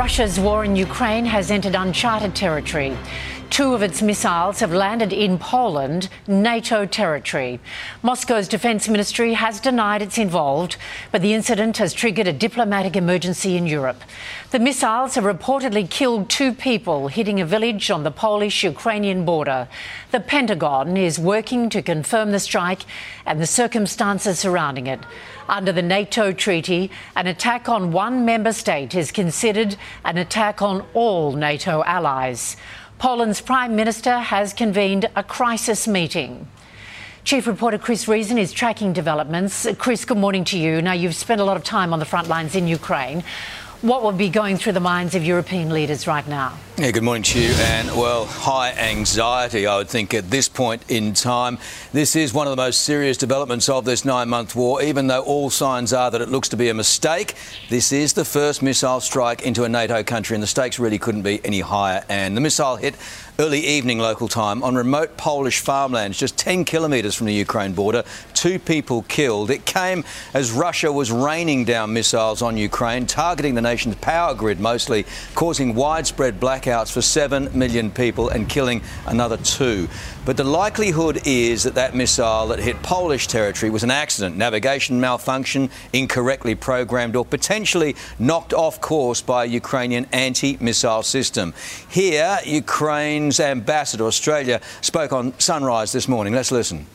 Russia's war in Ukraine has entered uncharted territory. Two of its missiles have landed in Poland, NATO territory. Moscow's defence ministry has denied it's involved, but the incident has triggered a diplomatic emergency in Europe. The missiles have reportedly killed two people, hitting a village on the Polish Ukrainian border. The Pentagon is working to confirm the strike and the circumstances surrounding it. Under the NATO treaty, an attack on one member state is considered an attack on all NATO allies. Poland's Prime Minister has convened a crisis meeting. Chief reporter Chris Reason is tracking developments. Chris, good morning to you. Now, you've spent a lot of time on the front lines in Ukraine. What would be going through the minds of European leaders right now? Yeah, good morning to you. And, well, high anxiety, I would think, at this point in time. This is one of the most serious developments of this nine month war, even though all signs are that it looks to be a mistake. This is the first missile strike into a NATO country, and the stakes really couldn't be any higher. And the missile hit early evening local time on remote Polish farmlands just 10 kilometres from the Ukraine border. Two people killed. It came as Russia was raining down missiles on Ukraine, targeting the nation's power grid mostly, causing widespread blackouts for 7 million people and killing another two. But the likelihood is that that missile that hit Polish territory was an accident, navigation malfunction, incorrectly programmed, or potentially knocked off course by a Ukrainian anti missile system. Here, Ambassador, Australia, spoke on Sunrise this morning. Let's listen.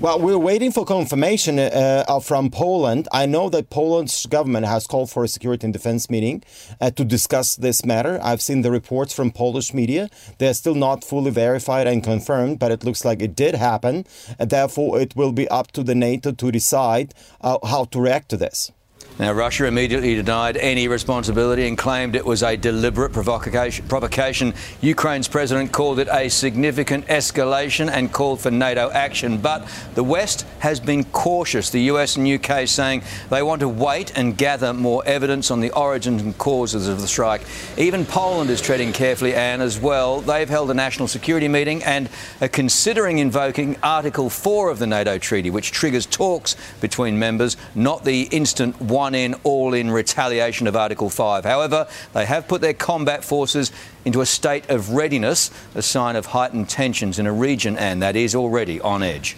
Well, we're waiting for confirmation uh, from Poland. I know that Poland's government has called for a security and defense meeting uh, to discuss this matter. I've seen the reports from Polish media. They're still not fully verified and confirmed, but it looks like it did happen. And therefore, it will be up to the NATO to decide uh, how to react to this. Now, Russia immediately denied any responsibility and claimed it was a deliberate provocation. Ukraine's president called it a significant escalation and called for NATO action. But the West has been cautious, the US and UK saying they want to wait and gather more evidence on the origins and causes of the strike. Even Poland is treading carefully, and as well, they've held a national security meeting and are considering invoking Article 4 of the NATO treaty, which triggers talks between members, not the instant one one in, all in retaliation of Article 5. However, they have put their combat forces into a state of readiness, a sign of heightened tensions in a region, and that is already on edge.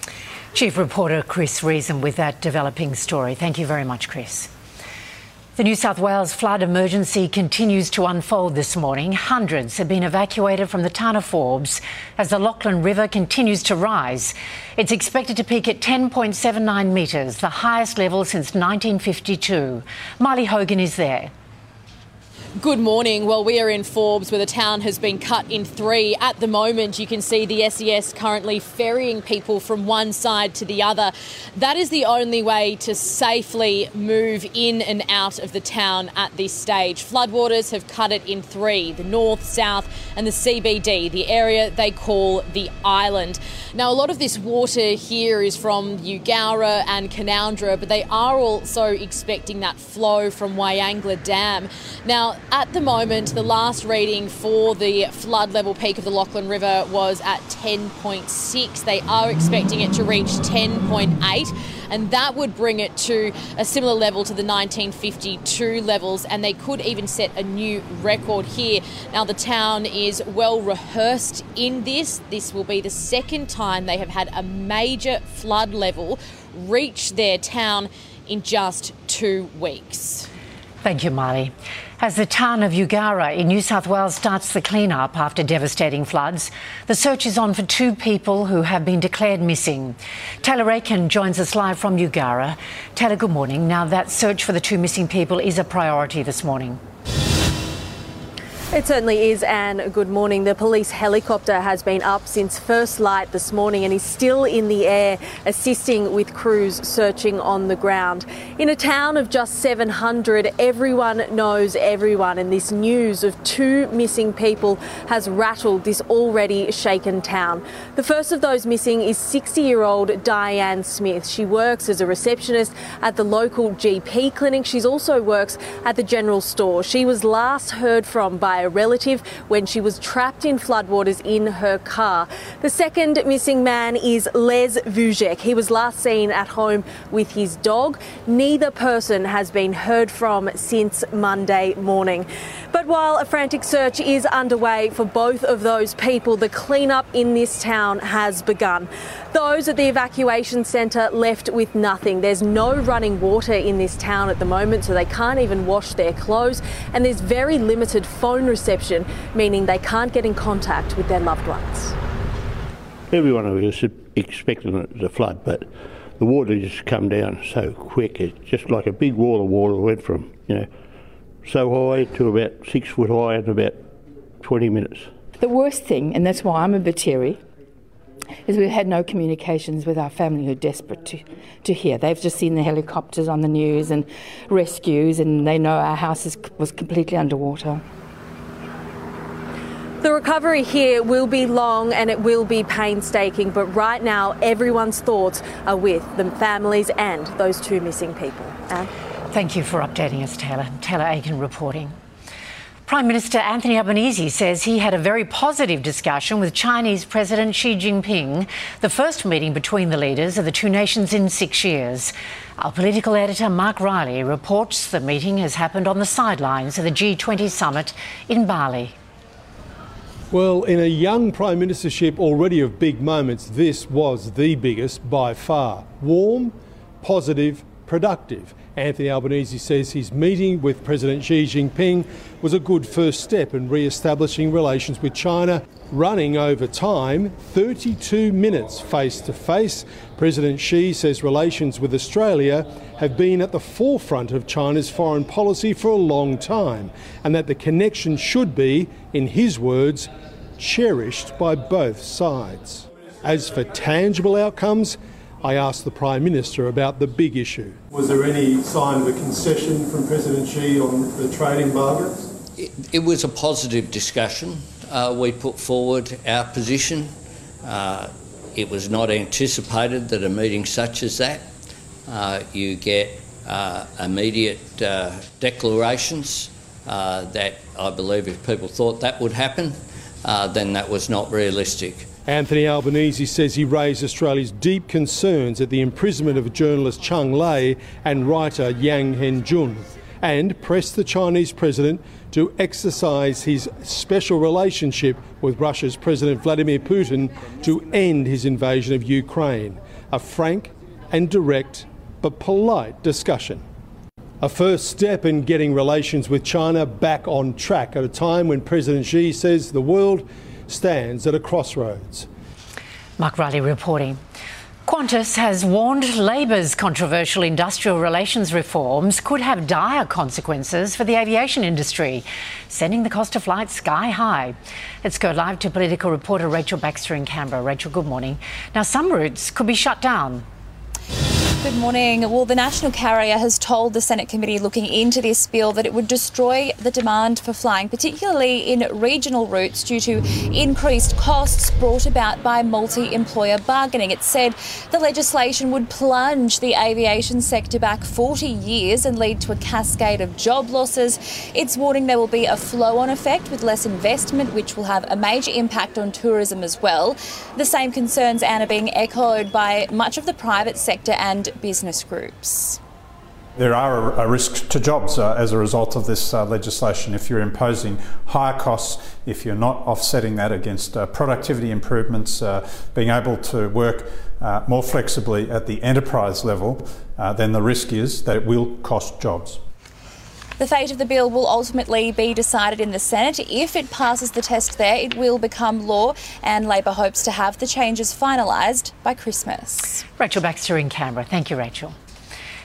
Chief Reporter Chris Reason with that developing story. Thank you very much, Chris. The New South Wales flood emergency continues to unfold this morning. Hundreds have been evacuated from the town of Forbes as the Lachlan River continues to rise. It's expected to peak at 10.79 metres, the highest level since 1952. Marley Hogan is there. Good morning. Well, we are in Forbes where the town has been cut in three. At the moment, you can see the SES currently ferrying people from one side to the other. That is the only way to safely move in and out of the town at this stage. Floodwaters have cut it in three the north, south, and the CBD, the area they call the island. Now, a lot of this water here is from Eugowra and Canowindra, but they are also expecting that flow from Wyangla Dam. Now, at the moment, the last reading for the flood level peak of the Lachlan River was at 10.6. They are expecting it to reach 10.8, and that would bring it to a similar level to the 1952 levels, and they could even set a new record here. Now, the town is well rehearsed in this. This will be the second time they have had a major flood level reach their town in just two weeks. Thank you, Molly. As the town of Eugowra in New South Wales starts the clean-up after devastating floods, the search is on for two people who have been declared missing. Taylor Aiken joins us live from Eugowra. Taylor, good morning. Now, that search for the two missing people is a priority this morning. It certainly is, and good morning. The police helicopter has been up since first light this morning and is still in the air, assisting with crews searching on the ground. In a town of just 700, everyone knows everyone, and this news of two missing people has rattled this already shaken town. The first of those missing is 60 year old Diane Smith. She works as a receptionist at the local GP clinic. She also works at the general store. She was last heard from by a relative when she was trapped in floodwaters in her car. The second missing man is Les Vujek. He was last seen at home with his dog. Neither person has been heard from since Monday morning. But while a frantic search is underway for both of those people, the cleanup in this town has begun. Those at the evacuation centre left with nothing. There's no running water in this town at the moment, so they can't even wash their clothes, and there's very limited phone reception, meaning they can't get in contact with their loved ones. Everyone was expecting it to flood, but the water just come down so quick. It's just like a big wall of water went from, you know, so high to about six foot high in about 20 minutes. The worst thing, and that's why I'm a bit teary, is we've had no communications with our family who are desperate to, to hear. They've just seen the helicopters on the news and rescues, and they know our house is, was completely underwater. The recovery here will be long and it will be painstaking, but right now everyone's thoughts are with the families and those two missing people. Anne? Thank you for updating us, Taylor. Taylor Aiken reporting. Prime Minister Anthony Albanese says he had a very positive discussion with Chinese President Xi Jinping, the first meeting between the leaders of the two nations in six years. Our political editor Mark Riley reports the meeting has happened on the sidelines of the G20 summit in Bali. Well, in a young prime ministership already of big moments, this was the biggest by far. Warm, positive, productive. Anthony Albanese says his meeting with President Xi Jinping was a good first step in re establishing relations with China, running over time 32 minutes face to face. President Xi says relations with Australia have been at the forefront of China's foreign policy for a long time, and that the connection should be, in his words, cherished by both sides. As for tangible outcomes, I asked the Prime Minister about the big issue. Was there any sign of a concession from President Xi on the trade embargoes? It, it was a positive discussion. Uh, we put forward our position. Uh, it was not anticipated that a meeting such as that, uh, you get uh, immediate uh, declarations uh, that I believe if people thought that would happen, then that was not realistic. Anthony Albanese says he raised Australia's deep concerns at the imprisonment of journalist Cheng Lei and writer Yang Hengjun and pressed the Chinese president to exercise his special relationship with Russia's President Vladimir Putin to end his invasion of Ukraine. A frank and direct but polite discussion. A first step in getting relations with China back on track at a time when President Xi says the world stands at a crossroads. Mark Riley reporting. Qantas has warned Labor's controversial industrial relations reforms could have dire consequences for the aviation industry, sending the cost of flights sky high. Let's go live to political reporter Rachel Baxter in Canberra. Rachel, good morning. Now, some routes could be shut down Good morning. Well, the National Carrier has told the Senate committee looking into this bill that it would destroy the demand for flying, particularly in regional routes, due to increased costs brought about by multi employer bargaining. It said the legislation would plunge the aviation sector back 40 years and lead to a cascade of job losses. It's warning there will be a flow on effect with less investment, which will have a major impact on tourism as well. The same concerns, Anna, being echoed by much of the private sector and business groups. There are a, risk to jobs uh, as a result of this uh, legislation. If you're imposing higher costs, if you're not offsetting that against uh, productivity improvements, uh, being able to work uh, more flexibly at the enterprise level, uh, then the risk is that it will cost jobs. The fate of the bill will ultimately be decided in the Senate. If it passes the test there, it will become law, and Labor hopes to have the changes finalised by Christmas. Rachel Baxter in Canberra. Thank you, Rachel.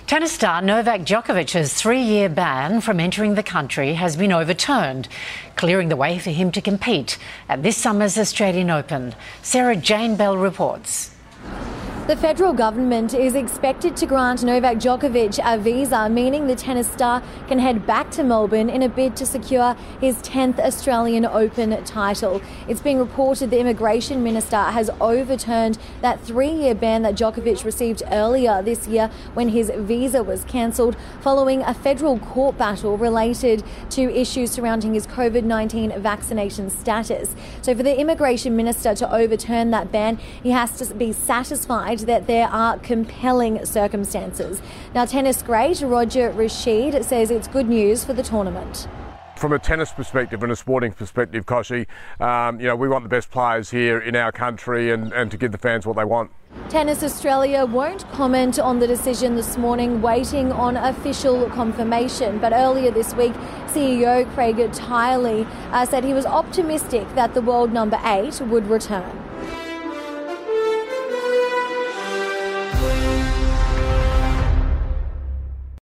Tennis star Novak Djokovic's three year ban from entering the country has been overturned, clearing the way for him to compete at this summer's Australian Open. Sarah Jane Bell reports. The federal government is expected to grant Novak Djokovic a visa, meaning the tennis star can head back to Melbourne in a bid to secure his 10th Australian Open title. It's being reported the immigration minister has overturned that three year ban that Djokovic received earlier this year when his visa was cancelled following a federal court battle related to issues surrounding his COVID 19 vaccination status. So, for the immigration minister to overturn that ban, he has to be satisfied that there are compelling circumstances. Now, tennis great Roger Rasheed says it's good news for the tournament from a tennis perspective and a sporting perspective, Kochie, um, you know, we want the best players here in our country and, and to give the fans what they want. Tennis Australia won't comment on the decision this morning, waiting on official confirmation. But earlier this week, CEO Craig Tiley uh, said he was optimistic that the world number eight would return.